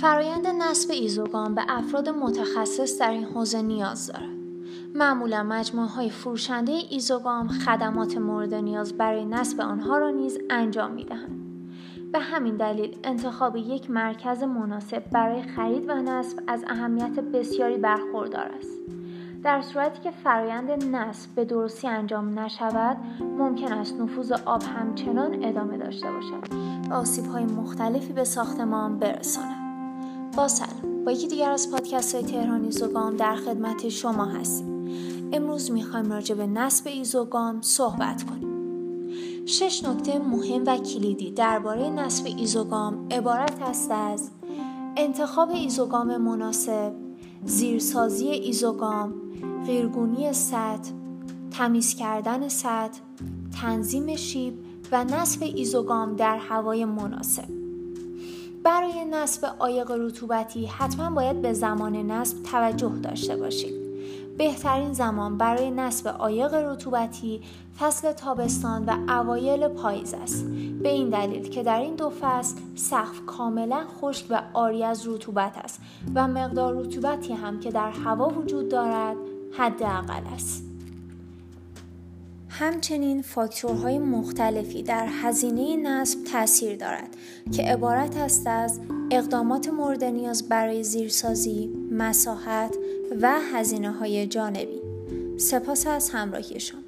فرایند نصب ایزوگام به افراد متخصص در این حوزه نیاز دارد. معمولا مجموعه های فروشنده ایزوگام خدمات مورد نیاز برای نصب آنها را نیز انجام می دهند. به همین دلیل انتخاب یک مرکز مناسب برای خرید و نصب از اهمیت بسیاری برخوردار است. در صورتی که فرایند نصب به درستی انجام نشود ممکن است نفوذ آب همچنان ادامه داشته باشد و آسیب های مختلفی به ساختمان برساند با سلام. با یکی دیگر از پادکست های تهرانی زوگام در خدمت شما هستیم. امروز می‌خوایم راجع به نصب ایزوگام صحبت کنیم. شش نکته مهم و کلیدی درباره نصب ایزوگام عبارت است از انتخاب ایزوگام مناسب زیرسازی ایزوگام غیرگونی سطح تمیز کردن سطح تنظیم شیب و نصب ایزوگام در هوای مناسب. برای نصب عایق رطوبتی حتما باید به زمان نصب توجه داشته باشید. بهترین زمان برای نصب عایق رطوبتی فصل تابستان و اوایل پاییز است. به این دلیل که در این دو فصل سقف کاملا خشک و آری از رطوبت است و مقدار رطوبتی هم که در هوا وجود دارد حداقل است. همچنین فاکتورهای مختلفی در هزینه نصب تاثیر دارد که عبارت است از اقدامات مورد نیاز برای زیرسازی، مساحت و هزینه های جانبی. سپاس از همراهی شما.